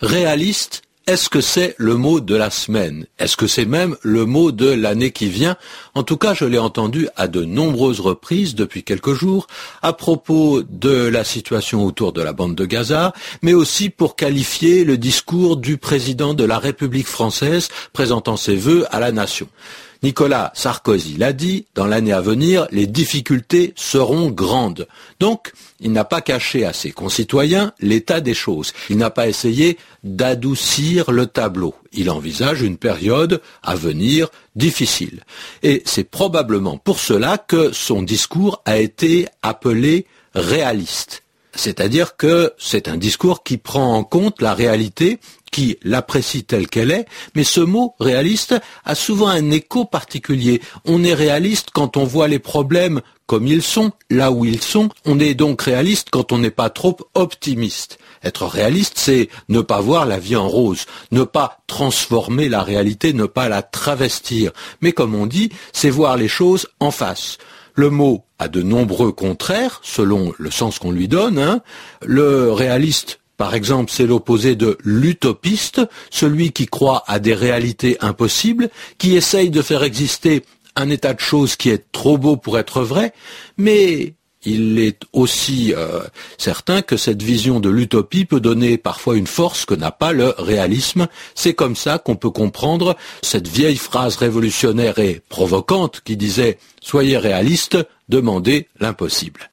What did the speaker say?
Réaliste, est-ce que c'est le mot de la semaine? Est-ce que c'est même le mot de l'année qui vient? En tout cas, je l'ai entendu à de nombreuses reprises depuis quelques jours à propos de la situation autour de la bande de Gaza, mais aussi pour qualifier le discours du président de la République française présentant ses vœux à la nation. Nicolas Sarkozy l'a dit, dans l'année à venir, les difficultés seront grandes. Donc, il n'a pas caché à ses concitoyens l'état des choses. Il n'a pas essayé d'adoucir le tableau. Il envisage une période à venir difficile. Et c'est probablement pour cela que son discours a été appelé réaliste. C'est-à-dire que c'est un discours qui prend en compte la réalité qui l'apprécie telle qu'elle est, mais ce mot réaliste a souvent un écho particulier. On est réaliste quand on voit les problèmes comme ils sont, là où ils sont. On est donc réaliste quand on n'est pas trop optimiste. Être réaliste, c'est ne pas voir la vie en rose, ne pas transformer la réalité, ne pas la travestir. Mais comme on dit, c'est voir les choses en face. Le mot a de nombreux contraires, selon le sens qu'on lui donne. Hein. Le réaliste par exemple, c'est l'opposé de l'utopiste, celui qui croit à des réalités impossibles, qui essaye de faire exister un état de choses qui est trop beau pour être vrai, mais il est aussi euh, certain que cette vision de l'utopie peut donner parfois une force que n'a pas le réalisme. C'est comme ça qu'on peut comprendre cette vieille phrase révolutionnaire et provocante qui disait Soyez réaliste, demandez l'impossible.